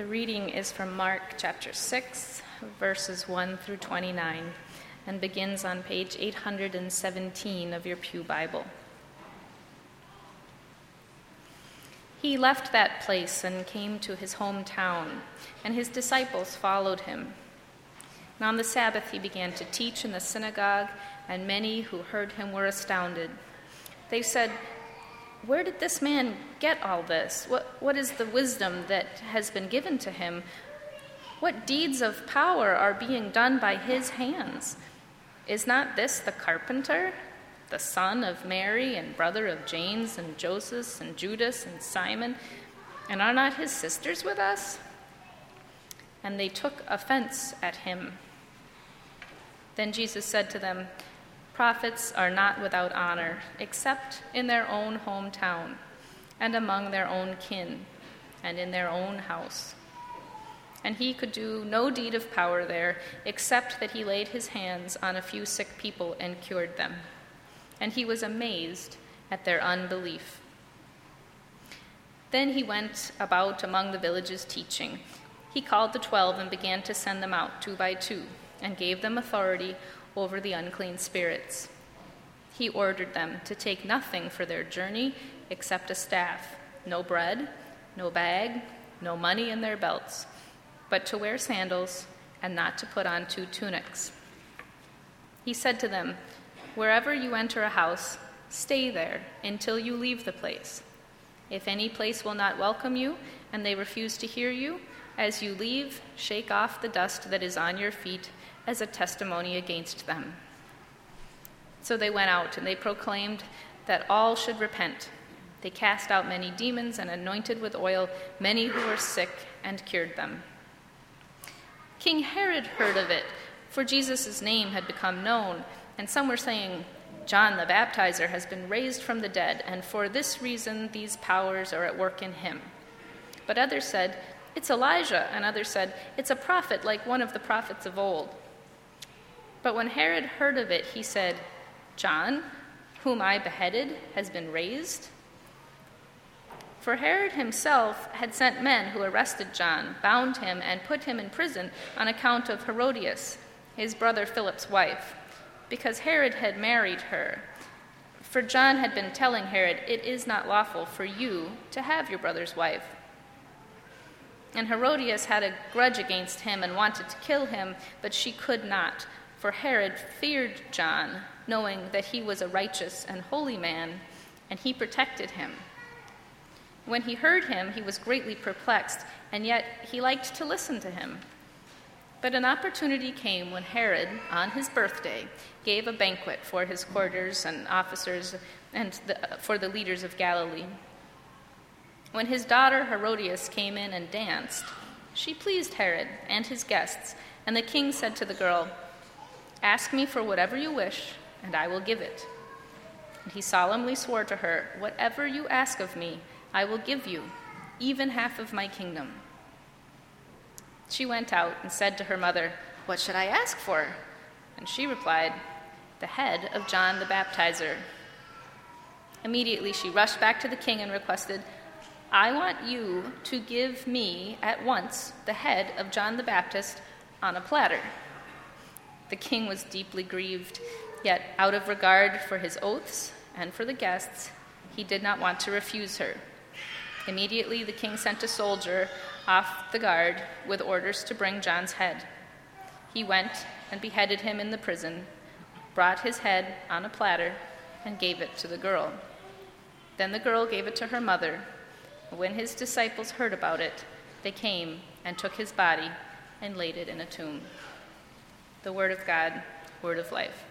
The reading is from Mark chapter 6, verses 1 through 29, and begins on page 817 of your Pew Bible. He left that place and came to his hometown, and his disciples followed him. And on the Sabbath he began to teach in the synagogue, and many who heard him were astounded. They said, Where did this man get all this? What, what is the wisdom that has been given to him? What deeds of power are being done by his hands? Is not this the carpenter? the son of Mary and brother of James and Joseph and Judas and Simon? And are not his sisters with us? And they took offense at him. Then Jesus said to them, Prophets are not without honor, except in their own hometown, and among their own kin, and in their own house. And he could do no deed of power there, except that he laid his hands on a few sick people and cured them and he was amazed at their unbelief. Then he went about among the villages teaching. He called the twelve and began to send them out two by two, and gave them authority over the unclean spirits. He ordered them to take nothing for their journey except a staff, no bread, no bag, no money in their belts, but to wear sandals and not to put on two tunics. He said to them, Wherever you enter a house, stay there until you leave the place. If any place will not welcome you and they refuse to hear you, as you leave, shake off the dust that is on your feet as a testimony against them. So they went out and they proclaimed that all should repent. They cast out many demons and anointed with oil many who were sick and cured them. King Herod heard of it, for Jesus' name had become known and some were saying, John the Baptizer has been raised from the dead, and for this reason these powers are at work in him. But others said, It's Elijah, and others said, It's a prophet like one of the prophets of old. But when Herod heard of it, he said, John, whom I beheaded, has been raised. For Herod himself had sent men who arrested John, bound him, and put him in prison on account of Herodias, his brother Philip's wife because Herod had married her. For John had been telling Herod, It is not lawful for you to have your brother's wife. And Herodias had a grudge against him and wanted to kill him, but she could not, for Herod feared John, knowing that he was a righteous and holy man, and he protected him. When he heard him, he was greatly perplexed, and yet he liked to listen to him. But an opportunity came when Herod, on his birthday, gave a banquet for his courtiers and officers and the, for the leaders of Galilee. When his daughter Herodias came in and danced, she pleased Herod and his guests, and the king said to the girl, Ask me for whatever you wish, and I will give it. And he solemnly swore to her, Whatever you ask of me, I will give you, even half of my kingdom. She went out and said to her mother, What should I ask for? And she replied, The head of John the Baptizer. Immediately she rushed back to the king and requested, I want you to give me at once the head of John the Baptist on a platter. The king was deeply grieved, yet out of regard for his oaths and for the guests, he did not want to refuse her. Immediately the king sent a soldier off the guard with orders to bring John's head. He went and beheaded him in the prison, brought his head on a platter, and gave it to the girl. Then the girl gave it to her mother. When his disciples heard about it, they came and took his body and laid it in a tomb. The word of God, word of life.